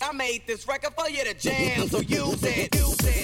I made this record for you to jam, so use it, use it.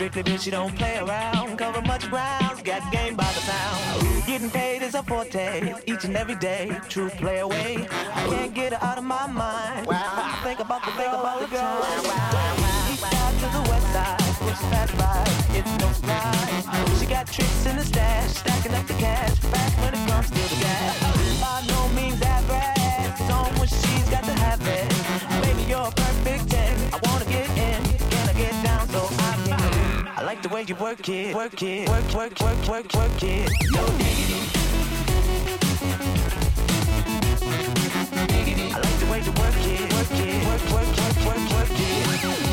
Strictly bitch, she don't play around. Cover much ground, got game by the pound. Getting paid is a forte, each and every day. True play away. I can't get her out of my mind. I think about the think about the girl. East side to the west side, push fast ride, it's no surprise. She got tricks in the stash, stacking up the cash, fast when it comes to the gas. By no means average, it's on when she's got to have it. Way you work it, work it, work, work, work, work, work it. No diggity. I like the way you work it, work it, work, work, work, work, work it.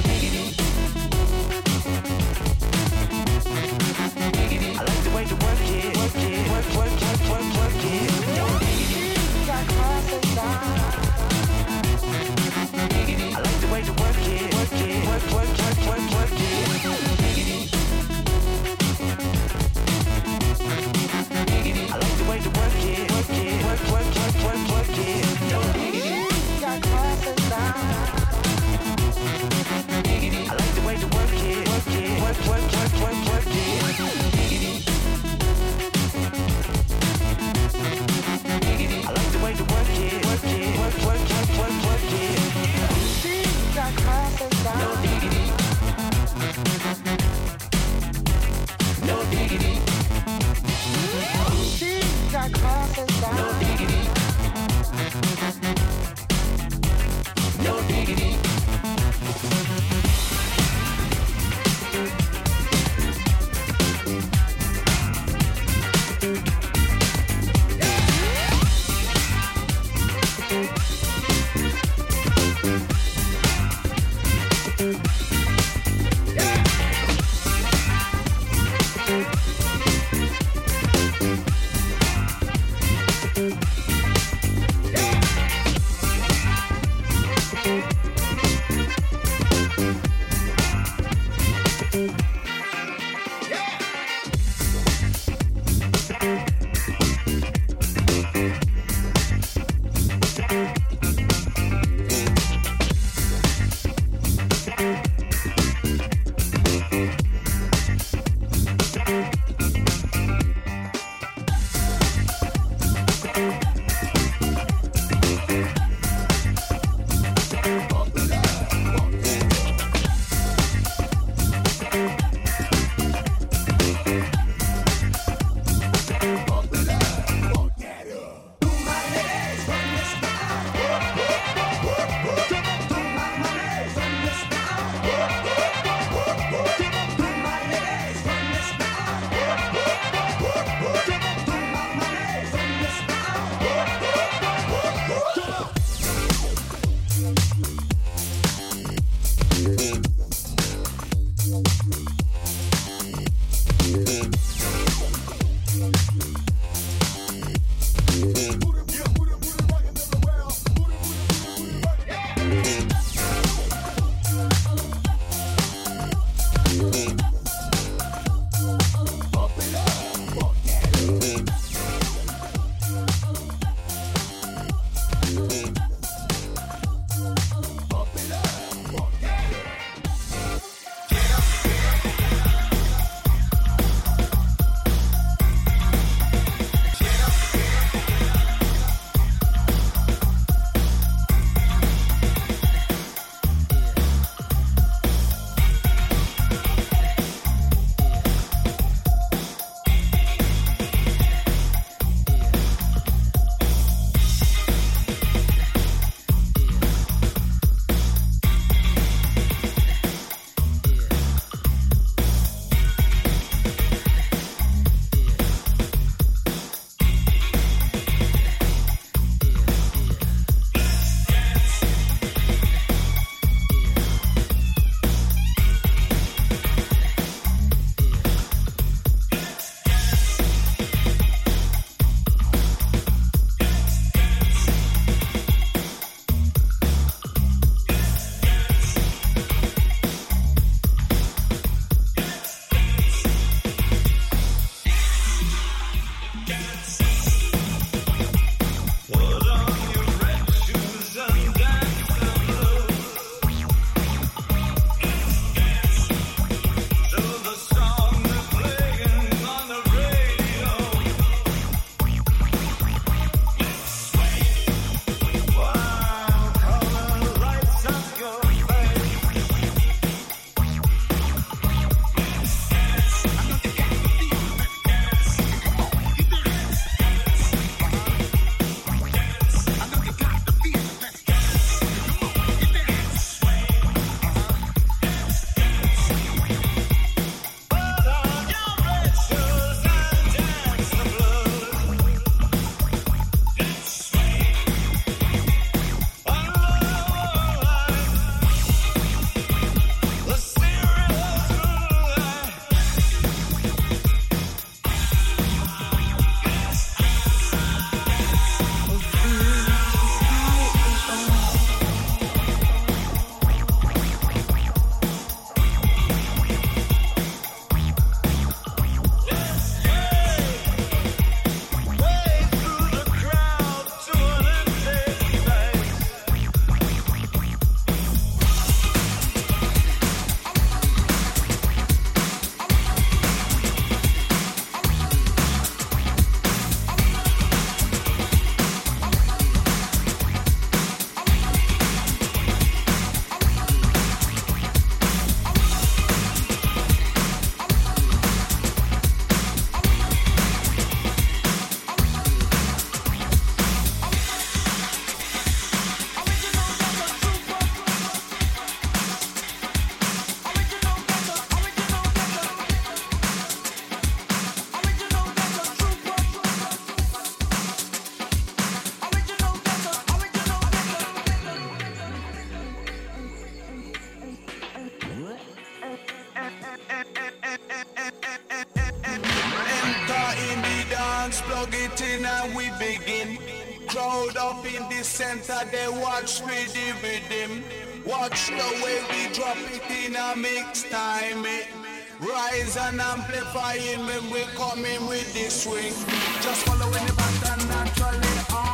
rise and amplifying when we're coming with this swing. Just following the pattern naturally. Uh.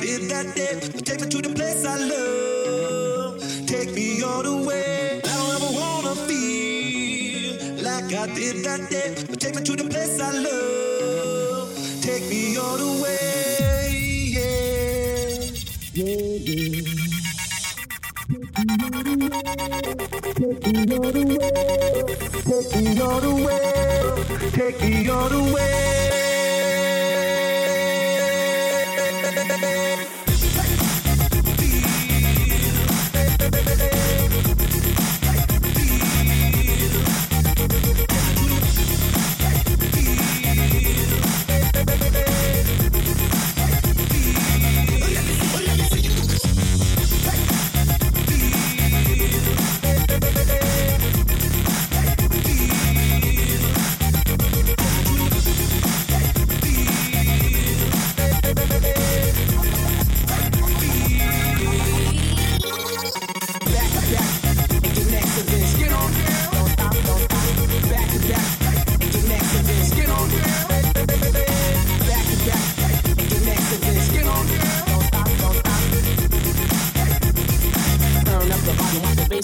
Did that day. Take me to the place I love. Take me all the way. I don't ever wanna feel like I did that day. Take me to the place I love. Take me all the way. Yeah. Yeah, yeah. Take me all the way, take me all the way, take me all the way.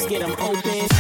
Get them open.